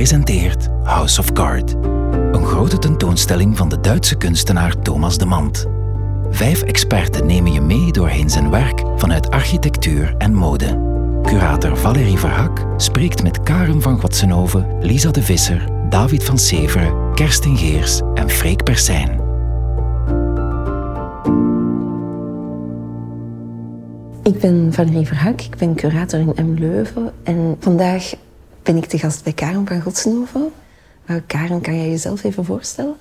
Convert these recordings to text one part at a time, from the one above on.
presenteert House of Card. Een grote tentoonstelling van de Duitse kunstenaar Thomas de Mant. Vijf experten nemen je mee doorheen zijn werk vanuit architectuur en mode. Curator Valérie Verhak spreekt met Karen van Gotsenhoven, Lisa de Visser, David van Severen, Kerstin Geers en Freek Persijn. Ik ben Valérie Verhak, ik ben curator in M. Leuven en vandaag ben ik te gast bij Karen van Gotsenhoven. Karen, kan jij jezelf even voorstellen?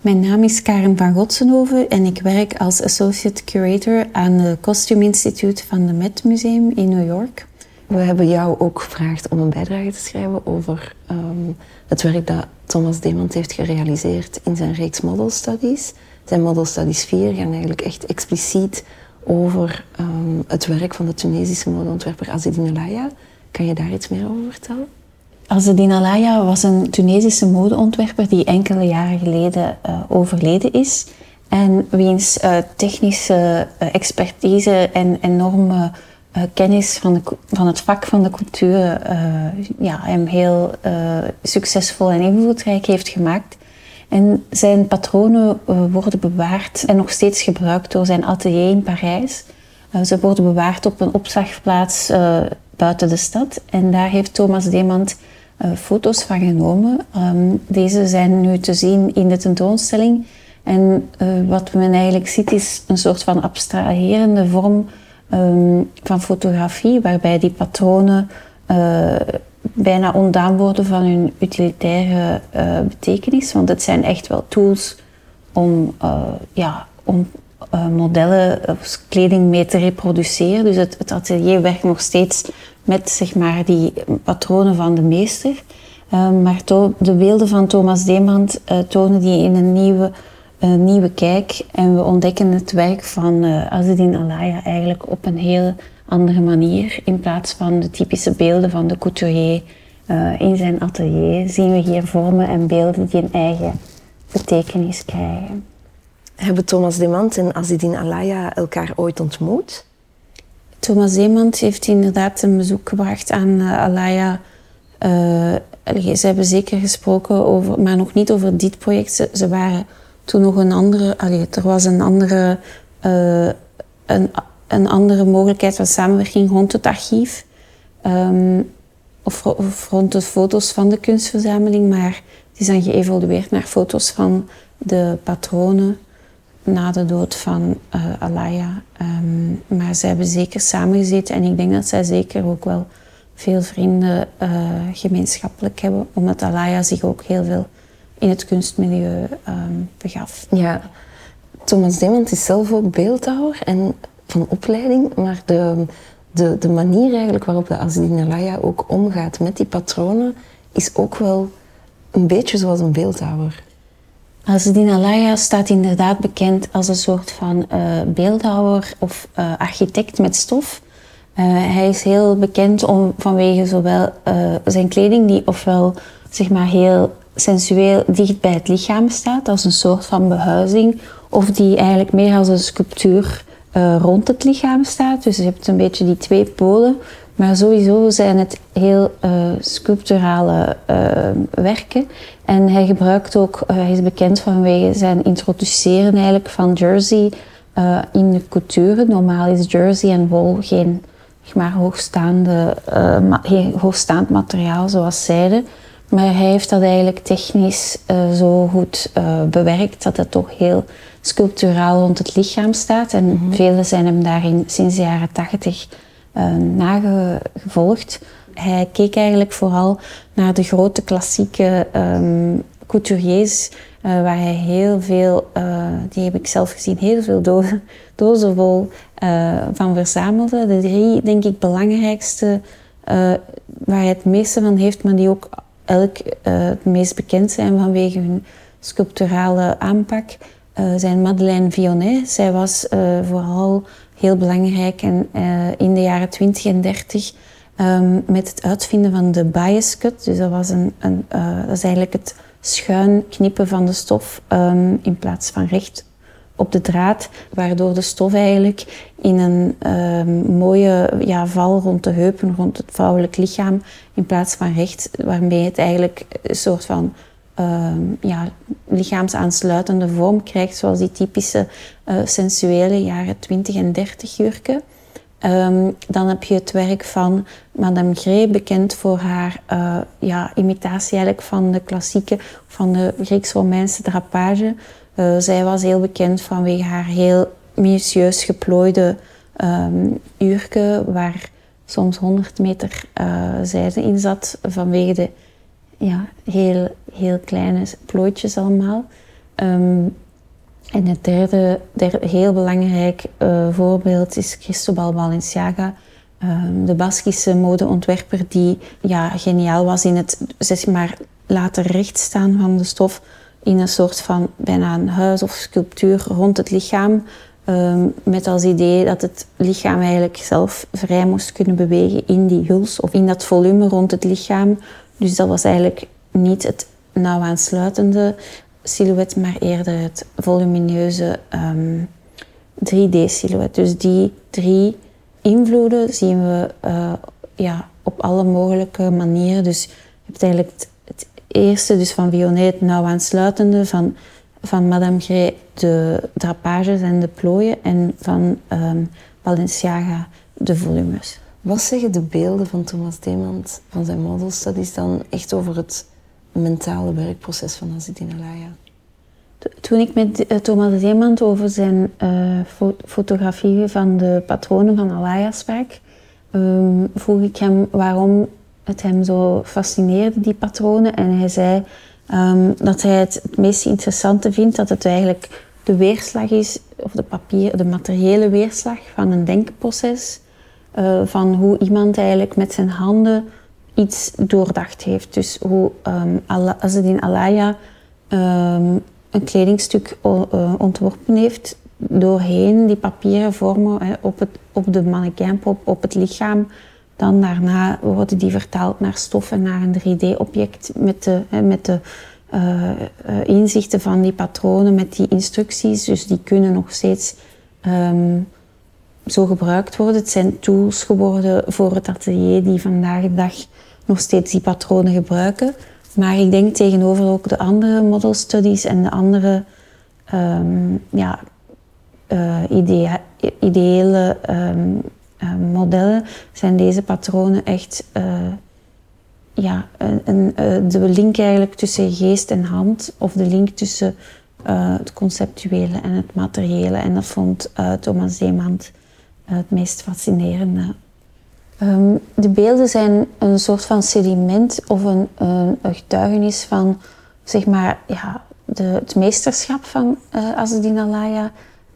Mijn naam is Karen van Gotsenhoven en ik werk als Associate Curator aan het Costume Institute van de Met Museum in New York. We hebben jou ook gevraagd om een bijdrage te schrijven over ehm, het werk dat Thomas Demand heeft gerealiseerd in zijn reeks Model Studies. Zijn Model Studies 4 gaan eigenlijk echt expliciet over ehm, het werk van de Tunesische modeontwerper Azedine Laya. Kan je daar iets meer over vertellen? Azedine Alaya was een Tunesische modeontwerper die enkele jaren geleden uh, overleden is. En wiens uh, technische uh, expertise en enorme kennis van, de, van, het vak van de cultuur ja, hem heel succesvol en invloedrijk heeft gemaakt. En zijn patronen worden bewaard en nog steeds gebruikt door zijn atelier in Parijs. ze worden bewaard op een opslagplaats buiten de stad. En daar heeft Thomas Demand uh, foto's van genomen. Um, deze zijn nu te zien in de tentoonstelling. En uh, wat men eigenlijk ziet is een soort van abstraherende vorm um, van fotografie, waarbij die patronen uh, bijna ontdaan worden van hun utilitaire betekenis. Want het zijn echt wel tools om, ja, om modellen of kleding mee te reproduceren. Dus het, het atelier werkt nog steeds met zeg maar, die patronen van de meester. Ehm, maar de beelden van Thomas Demand uh, tonen die in een nieuwe, uh, nieuwe kijk. En we ontdekken het werk van uh, Azedine Alaya eigenlijk op een heel andere manier. In plaats van de typische beelden van de couturier in zijn atelier zien we hier vormen en beelden die een eigen betekenis krijgen. Hebben Thomas Demand en Azedine Alaya elkaar ooit ontmoet? Thomas Zeemans heeft inderdaad een bezoek gebracht aan uh, Alaya. Uh, ze hebben zeker gesproken over, maar nog niet over dit project. Ze, waren toen nog een andere, allee, er was een andere, uh, een, een andere mogelijkheid van samenwerking rond het archief. Um, of, rond de foto's van de kunstverzameling, maar is dan geëvolueerd naar foto's van de patronen na de dood van uh, Alaya. Um, maar ze hebben zeker samengezeten en ik denk dat zij zeker ook wel veel vrienden uh, gemeenschappelijk hebben, omdat Alaya zich ook heel veel in het kunstmilieu um, begaf. Ja, Thomas Demand is zelf ook beeldhouwer en van opleiding, maar de, de, de manier eigenlijk waarop de Azedine Alaya ook omgaat met die patronen is ook wel een beetje zoals een beeldhouwer. Azedine Alaya staat inderdaad bekend als een soort van uh, beeldhouwer of uh, architect met stof. Uh, hij is heel bekend om, vanwege zowel zijn kleding, die ofwel zeg maar, heel sensueel dicht bij het lichaam staat, als een soort van behuizing, of die eigenlijk meer als een sculptuur rond het lichaam staat. Dus je hebt een beetje die twee polen. Maar sowieso zijn het heel uh, sculpturale uh, werken. En hij gebruikt ook, uh, hij is bekend vanwege zijn introduceren eigenlijk van jersey in de couture. Normaal is jersey en wol geen maar, hoogstaande, geen hoogstaand materiaal zoals zijde. Maar hij heeft dat eigenlijk technisch zo goed bewerkt dat het toch heel sculpturaal rond het lichaam staat. En mm -hmm. velen zijn hem daarin sinds de jaren tachtig uh, nagevolgd. Hij keek eigenlijk vooral naar de grote klassieke um, couturiers, uh, waar hij heel veel, uh, die heb ik zelf gezien, heel veel dozen, dozen vol van verzamelde. De drie, denk ik, belangrijkste waar hij het meeste van heeft, maar die ook elk het meest bekend zijn vanwege hun sculpturale aanpak, zijn Madeleine Vionnet. Zij was vooral heel belangrijk. En uh, in de jaren 20 en 30 um, met het uitvinden van de bias cut. Dus dat, was een, een uh, dat is eigenlijk het schuin knippen van de stof um, in plaats van recht op de draad, waardoor de stof eigenlijk in een ehm, mooie ja, val rond de heupen, rond het vrouwelijk lichaam, in plaats van recht, waarmee het eigenlijk een soort van uh, ja, lichaamsaansluitende vorm krijgt, zoals die typische uh, sensuele jaren 20 en 30 jurken. Ehm, dan heb je het werk van Madame Grey, bekend voor haar uh, ja, imitatie eigenlijk van de klassieke, van de Grieks-Romeinse drapage. Uh, zij was heel bekend vanwege haar heel minutieus geplooide um, jurken, waar soms 100 meter zijde in zat, vanwege de ja, heel, heel kleine plooitjes allemaal. Um, en het derde, derde heel belangrijk uh, voorbeeld is Cristobal Balenciaga, um, de Baskische modeontwerper die ja, geniaal was in het zeg maar, laten rechtstaan van de stof in een soort van bijna een huis of sculptuur rond het lichaam. Um, met als idee dat het lichaam eigenlijk zelf vrij moest kunnen bewegen in die huls of in dat volume rond het lichaam. Dus dat was eigenlijk niet het nauw aansluitende silhouet, maar eerder het volumineuze um, ehm, 3D-silhouet. Dus die drie invloeden zien we uh, ja, op alle mogelijke manieren. Dus je hebt eigenlijk het, eerste dus van Vionnet, het nauw aansluitende, van, van Madame Grey de drapages en de plooien en van um, Balenciaga de volumes. Wat zeggen de beelden van Thomas Demand, van zijn model studies dan echt over het mentale werkproces van Azedine Alaya? Toen ik met eh, Thomas Zeemant over zijn uh, fotografieën van de patronen van Alaya sprak, um, vroeg ik hem waarom het hem zo fascineerde, die patronen. En hij zei um, dat hij het het meest interessante vindt dat het eigenlijk de weerslag is, of de, papier, de materiële weerslag van een denkproces. Uh, van hoe iemand eigenlijk met zijn handen iets doordacht heeft. Dus hoe um, Azedine Alaya um, een kledingstuk uh, ontworpen heeft doorheen die papieren vormen hè, op, het, op de mannequinpop, op het lichaam. Dan daarna worden die vertaald naar stof en naar een 3D-object met de, hè, met de uh, inzichten van die patronen, met die instructies. Dus die kunnen nog steeds um, zo gebruikt worden. Het zijn tools geworden voor het atelier die vandaag de dag nog steeds die patronen gebruiken. Maar ik denk tegenover ook de andere model studies en de andere um, ja, uh, ideële um, uh, modellen zijn deze patronen echt uh, ja, een, een, de link eigenlijk tussen geest en hand of de link tussen het conceptuele en het materiële. En dat vond Thomas Zeemant het meest fascinerende. Um, de beelden zijn een soort van sediment of een, getuigenis van zeg maar, ja, de, het meesterschap van uh, Alaya.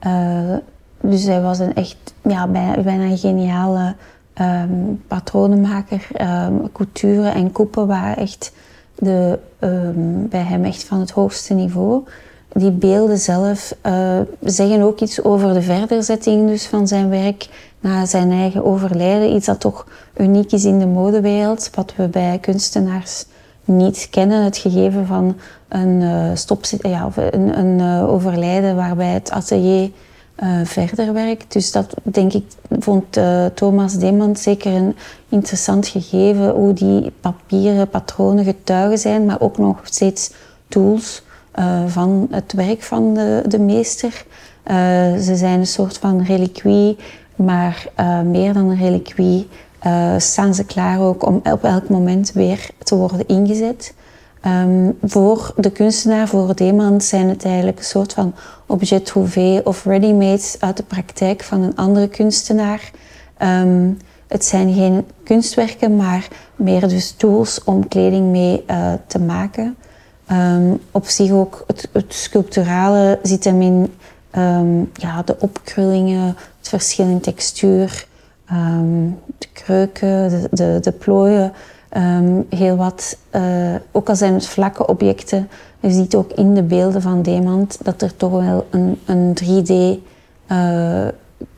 Uh, dus hij was een echt ja, bijna, een geniale um, patronenmaker. Um, couture en koepen waren echt de, bij hem echt van het hoogste niveau. Die beelden zelf uh, zeggen ook iets over de verderzetting dus van zijn werk na zijn eigen overlijden. Iets dat toch uniek is in de modewereld, wat we bij kunstenaars niet kennen. Het gegeven van een, uh, stop, ja, een, een uh, overlijden waarbij het atelier verder werkt. Dus dat denk ik, vond Thomas Demand zeker een interessant gegeven. Hoe die papieren patronen getuigen zijn, maar ook nog steeds tools van het werk van de, de meester. ze zijn een soort van reliquie maar uh, meer dan een reliquie staan ze klaar ook om op elk moment weer te worden ingezet. Um, voor de kunstenaar, voor iemand, zijn het eigenlijk een soort van objet trouvé of ready-made uit de praktijk van een andere kunstenaar. Um, het zijn geen kunstwerken, maar meer dus tools om kleding mee te maken. Um, op zich ook het, het sculpturale zit hem in um, ja, de opkrullingen, het verschil in textuur, um, de kreuken, de, de, plooien. Heel wat, uh, ook al zijn het vlakke objecten, je ziet ook in de beelden van Demand dat er toch wel een, een 3D uh,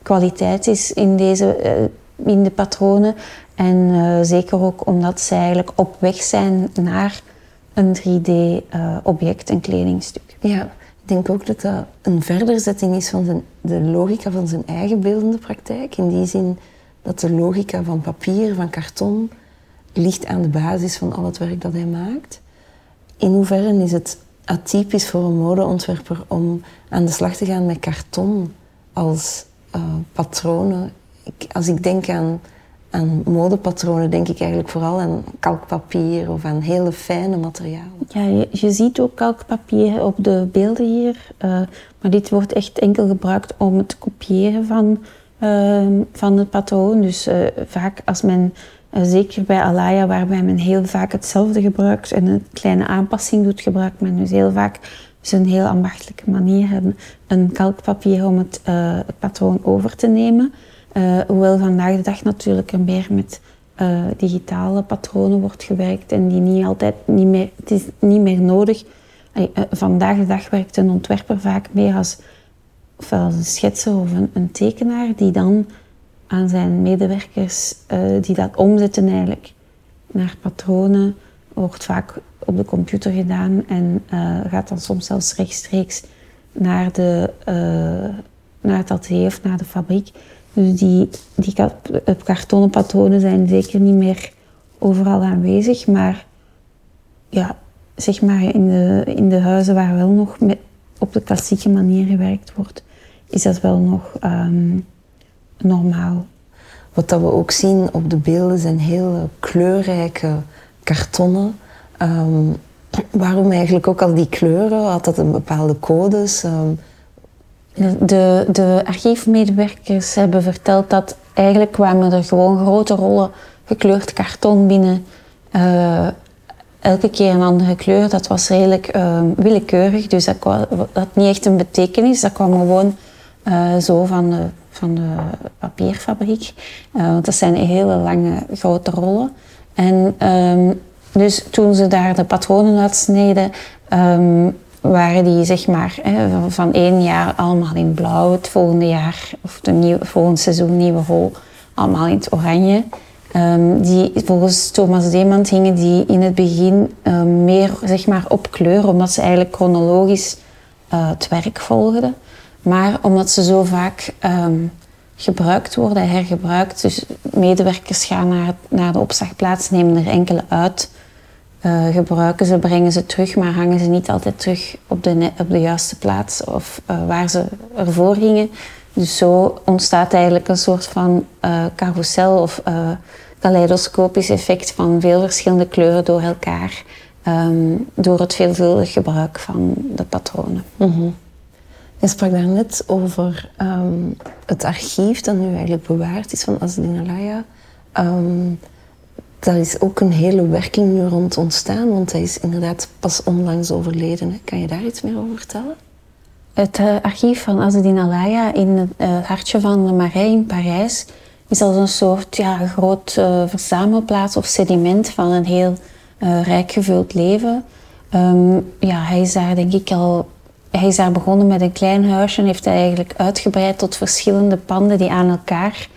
kwaliteit is in, deze, uh, in de patronen. En zeker ook omdat ze eigenlijk op weg zijn naar een 3D object, een kledingstuk. Ja, denk ook dat dat een verderzetting is van zijn, de logica van zijn eigen beeldende praktijk. In die zin dat de logica van papier, van karton, ligt aan de basis van al het werk dat hij maakt. In hoeverre is het atypisch voor een modeontwerper om aan de slag te gaan met karton als uh, patronen? Ik, als ik denk aan aan modepatronen denk ik eigenlijk vooral aan kalkpapier of aan hele fijne materialen. Ja, je, ziet ook kalkpapier op de beelden hier, uh, maar dit wordt echt enkel gebruikt om het kopiëren van, uh, van het patroon. Dus uh, vaak als men, zeker bij Alaya, waarbij men heel vaak hetzelfde gebruikt en een kleine aanpassing doet, gebruikt men dus heel vaak dus een heel ambachtelijke manier een, een kalkpapier om het patroon over te nemen. Uh, hoewel vandaag de dag natuurlijk er meer met uh, digitale patronen wordt gewerkt en die niet altijd niet meer, het is niet meer nodig. Uh, vandaag de dag werkt een ontwerper vaak meer als, als een schetser of een, een, tekenaar die dan aan zijn medewerkers die dat omzetten eigenlijk naar patronen, wordt vaak op de computer gedaan en gaat dan soms zelfs rechtstreeks naar, de, naar het atelier of naar de fabriek. Dus die, die kartonnen patronen zijn zeker niet meer overal aanwezig, maar ja, zeg maar in de, in de huizen waar wel nog met, op de klassieke manier gewerkt wordt, is dat wel nog um, normaal. Wat dat we ook zien op de beelden zijn hele kleurrijke kartonnen. Um, waarom eigenlijk ook al die kleuren? Had dat een bepaalde codes? Um, de, de archiefmedewerkers hebben verteld dat eigenlijk kwamen er gewoon grote rollen gekleurd karton binnen. Uh, elke keer een andere kleur. Dat was redelijk uh, willekeurig, dus dat, had niet echt een betekenis. Dat kwam gewoon uh, zo van de, van de papierfabriek. want dat zijn hele lange, grote rollen. En um, dus toen ze daar de patronen uitsneden, um, waren die zeg maar hè, van één jaar allemaal in blauw, het volgende jaar of de nieuwe, volgende seizoen nieuwe rol allemaal in het oranje. Um, die, volgens Thomas Demand hingen die in het begin um, meer zeg maar, op kleur, omdat ze eigenlijk chronologisch uh, het werk volgden. Maar omdat ze zo vaak um, gebruikt worden, hergebruikt, dus medewerkers gaan naar, naar de opslagplaats, nemen er enkele uit uh, gebruiken ze, brengen ze terug, maar hangen ze niet altijd terug op de, op de juiste plaats of uh, waar ze ervoor gingen. Dus zo ontstaat eigenlijk een soort van uh, carousel of kaleidoscopisch effect van veel verschillende kleuren door elkaar. Um, door het veelvuldig gebruik van de patronen. Mm. Je sprak daarnet over um, het archief dat nu eigenlijk bewaard is van Alaya. Um, daar is ook een hele werking nu rond ontstaan, want hij is inderdaad pas onlangs overleden. Kan je daar iets meer over vertellen? Het uh, archief van Azedine Alaya in het uh, hartje van de Marais in Parijs is als een soort ja, groot uh, verzamelplaats of sediment van een heel rijk gevuld leven. Um, ja, hij is daar denk ik al hij is daar begonnen met een klein huisje en heeft hij eigenlijk uitgebreid tot verschillende panden die aan elkaar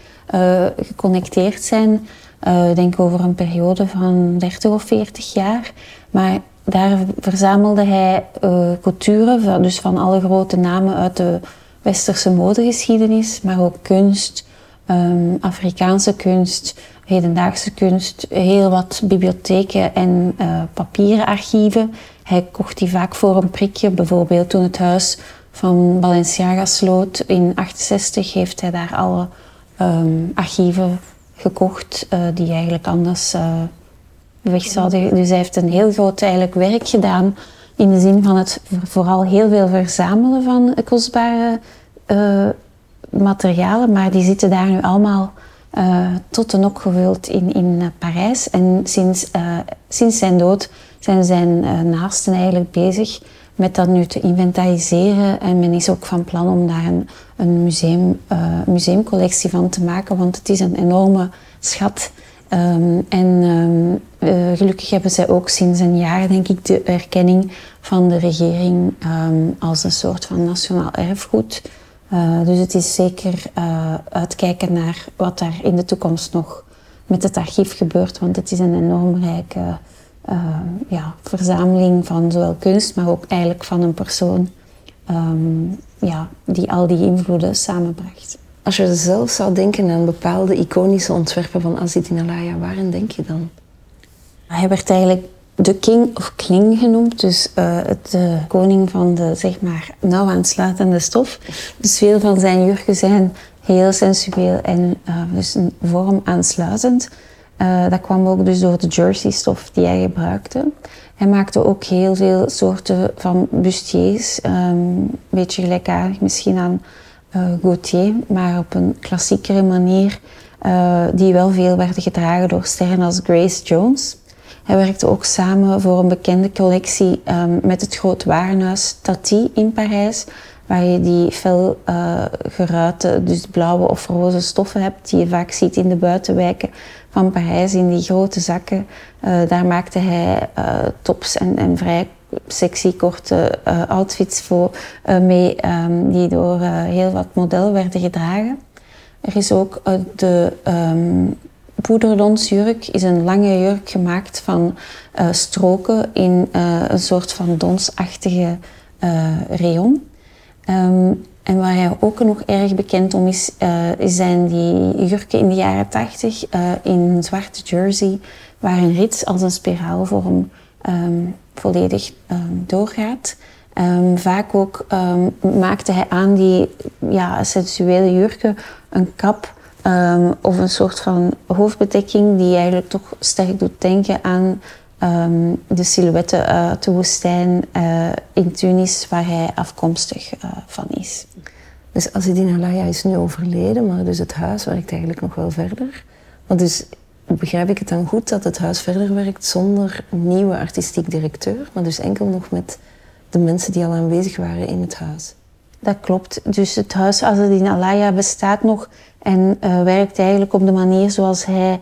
geconnecteerd zijn. Uh, denk over een periode van 30 of 40 jaar. Maar daar verzamelde hij uh, couturen, dus van alle grote namen uit de westerse modegeschiedenis, maar ook kunst, um, Afrikaanse kunst, hedendaagse kunst, heel wat bibliotheken en uh, papieren archieven. Hij kocht die vaak voor een prikje, bijvoorbeeld toen het huis van Balenciaga sloot in 68 heeft hij daar alle um, archieven gekocht uh, die eigenlijk anders uh, weg zouden. Dus hij heeft een heel groot eigenlijk werk gedaan in de zin van het vooral heel veel verzamelen van kostbare uh, materialen, maar die zitten daar nu allemaal tot de nok gevuld in, in Parijs. En sinds, sinds zijn dood zijn zijn naasten eigenlijk bezig met dat nu te inventariseren. En men is ook van plan om daar een, museum, uh, museumcollectie van te maken, want het is een enorme schat. Um, en um, uh, gelukkig hebben zij ook sinds een jaar, denk ik, de erkenning van de regering um, als een soort van nationaal erfgoed. Uh, dus het is zeker uitkijken naar wat daar in de toekomst nog met het archief gebeurt, want het is een enorm rijke uh, ja, verzameling van zowel kunst, maar ook eigenlijk van een persoon. ehm, ja, die al die invloeden samenbracht. Als je zelf zou denken aan bepaalde iconische ontwerpen van Azidin Alaya, waarin denk je dan? Hij werd eigenlijk de king of kling genoemd, dus uh, de koning van de zeg maar nauw aansluitende stof. Dus veel van zijn jurken zijn heel sensueel en uh, dus een vorm aansluitend. Uh, dat kwam ook dus door de jersey-stof die hij gebruikte. Hij maakte ook heel veel soorten van bustiers, um, een beetje gelijkaardig misschien aan uh, maar op een klassiekere manier, uh, die wel veel werden gedragen door sterren als Grace Jones. Hij werkte ook samen voor een bekende collectie um, met het groot warenhuis Tati in Parijs, waar je die fel geruite, dus blauwe of roze stoffen hebt, die je vaak ziet in de buitenwijken van Parijs, in die grote zakken. Uh, daar maakte hij uh, tops en, en, vrij sexy korte outfits voor mee, um, die door heel wat modellen werden gedragen. Er is ook de um, poederdonsjurk, is een lange jurk gemaakt van stroken in een soort van donsachtige rayon. Um, en waar hij ook nog erg bekend om is, uh, zijn die jurken in de jaren 80 uh, in zwarte jersey, waar een rits als een spiraalvorm um, volledig um, doorgaat. vaak ook maakte hij aan die ja, sensuele jurken een kap of een soort van hoofdbedekking die eigenlijk toch sterk doet denken aan um, de silhouetten uit de woestijn uh, in Tunis, waar hij afkomstig uh, van is. Dus Azedine Alaya is nu overleden, maar dus het huis werkt eigenlijk nog wel verder. Want dus begrijp ik het dan goed dat het huis verder werkt zonder een nieuwe artistiek directeur, maar dus enkel nog met de mensen die al aanwezig waren in het huis? Dat klopt. Dus het huis Azedine Alaya bestaat nog en uh, werkt eigenlijk op de manier zoals hij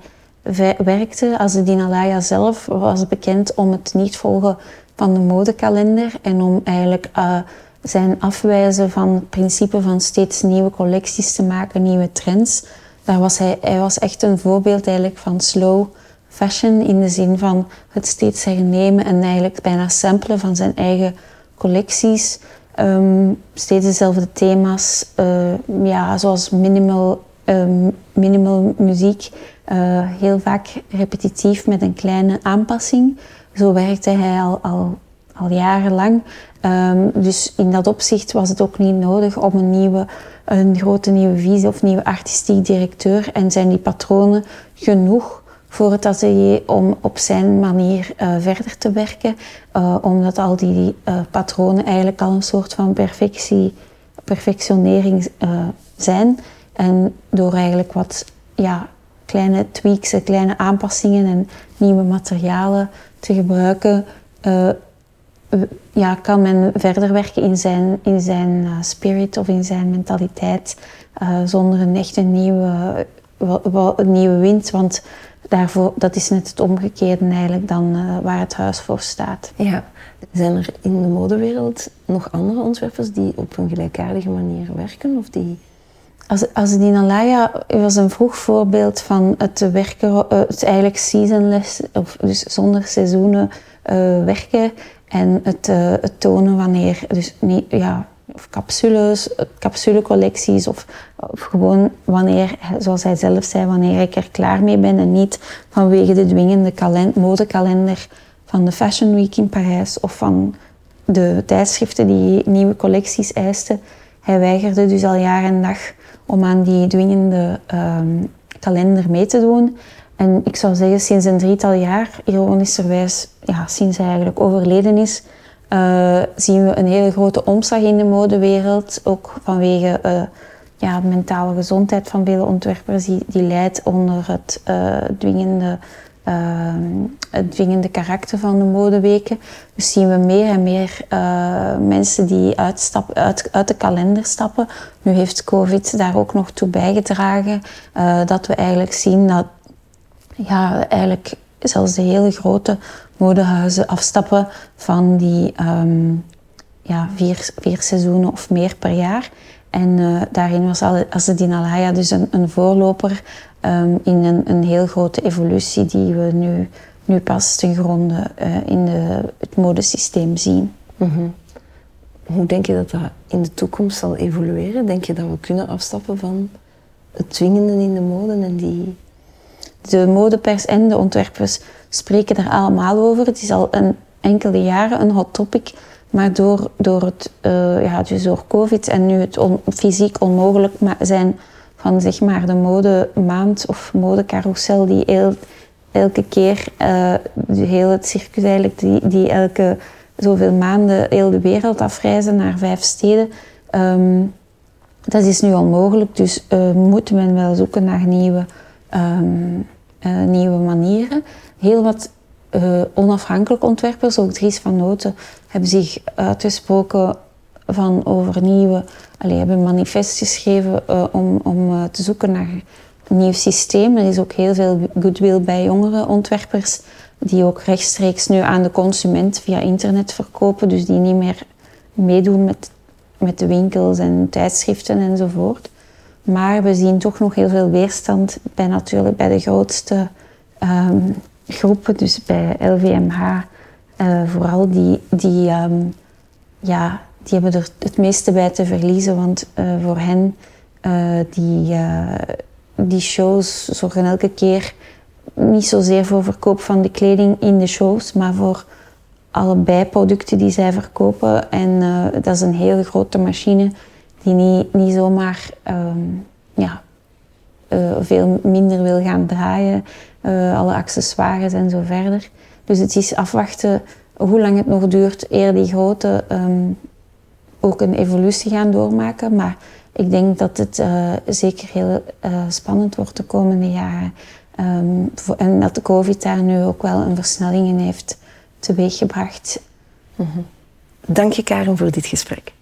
werkte. Azedine Alaya zelf was bekend om het niet volgen van de modekalender en om eigenlijk uh, zijn afwijzen van het principe van steeds nieuwe collecties te maken, nieuwe trends. Daar was hij, hij was echt een voorbeeld eigenlijk van slow fashion in de zin van het steeds hernemen en eigenlijk bijna samplen van zijn eigen collecties. Um, steeds dezelfde thema's, uh, ja, zoals minimal, um, minimal muziek, uh, heel vaak repetitief met een kleine aanpassing. Zo werkte hij al, al, al jarenlang. Um, dus in dat opzicht was het ook niet nodig om een, nieuwe, een grote nieuwe visie of nieuwe artistiek directeur. En zijn die patronen genoeg voor het atelier om op zijn manier uh, verder te werken. Uh, omdat al die patronen eigenlijk al een soort van perfectie, perfectionering zijn. En door eigenlijk wat ja, kleine tweaks, kleine aanpassingen en nieuwe materialen te gebruiken, uh, ja, kan men verder werken in zijn, in zijn uh, spirit of in zijn mentaliteit uh, zonder een echte nieuwe, een nieuwe wind. Want daarvoor, dat is net het omgekeerde eigenlijk dan waar het huis voor staat. Ja. Zijn er in de modewereld nog andere ontwerpers die op een gelijkaardige manier werken of die als, als Dinalaya was een vroeg voorbeeld van het werken, eh, het eigenlijk seasonless, of dus zonder seizoenen uh, werken en het, uh, het, tonen wanneer, dus niet, ja, of capsules, capsulecollecties of, of gewoon wanneer, zoals hij zelf zei, wanneer ik er klaar mee ben en niet vanwege de dwingende modekalender van de Fashion Week in Parijs of van de tijdschriften die nieuwe collecties eisten. Hij weigerde dus al jaar en dag om aan die dwingende um, kalender mee te doen. En ik zou zeggen, sinds een drietal jaar, ironischerwijs, ja, sinds hij eigenlijk overleden is, uh, zien we een hele grote omslag in de modewereld. Ook vanwege uh, ja, de mentale gezondheid van vele ontwerpers, die, die leidt onder het uh, dwingende Ehm, het dwingende karakter van de modeweken. Dus zien we meer en meer uh, mensen die uit, uit, de kalender stappen. Nu heeft COVID daar ook nog toe bijgedragen uh, dat we eigenlijk zien dat ja, eigenlijk zelfs de hele grote modehuizen afstappen van die um, ja, vier, vier seizoenen of meer per jaar. En uh, daarin was Azedine Alaya dus een, een voorloper um, in een, een, heel grote evolutie die we nu, nu pas ten gronde uh, in de, het modesysteem zien. Mm -hmm. hoe denk je dat dat in de toekomst zal evolueren? Denk je dat we kunnen afstappen van het dwingende in de mode en die... De modepers en de ontwerpers spreken er allemaal over. Het is al een enkele jaren een hot topic. Maar door, door, het, uh, ja, dus door COVID en nu het fysiek onmogelijk zijn van zeg maar, de modemaand of modecarousel die elke keer, heel het circus eigenlijk, die, die elke zoveel maanden heel de wereld afreizen naar vijf steden. Um, dat is nu onmogelijk, dus uh, moet men wel zoeken naar nieuwe, um, uh, nieuwe manieren. Heel wat onafhankelijke ontwerpers, ook Dries van Noten, hebben zich uitgesproken van over nieuwe, allee, hebben een manifest geschreven om, om te zoeken naar een nieuw systeem. Er is ook heel veel goodwill bij jongere ontwerpers die ook rechtstreeks nu aan de consument via internet verkopen, dus die niet meer meedoen met, met de winkels en tijdschriften enzovoort. Maar we zien toch nog heel veel weerstand bij natuurlijk bij de grootste um, groepen, dus bij LVMH eh, vooral, die, die, um, ja, die hebben er het meeste bij te verliezen, want uh, voor hen uh, die, die shows zorgen elke keer niet zozeer voor verkoop van de kleding in de shows, maar voor alle bijproducten die zij verkopen. En dat is een hele grote machine die niet, niet zomaar um, ja, veel minder wil gaan draaien. Alle accessoires en zo verder. Dus het is afwachten hoe lang het nog duurt eer die grote um, ook een evolutie gaan doormaken. Maar ik denk dat het zeker heel spannend wordt de komende jaren. Um, en dat de COVID daar nu ook wel een versnelling in heeft teweeggebracht. Mm. Dank je Karen voor dit gesprek.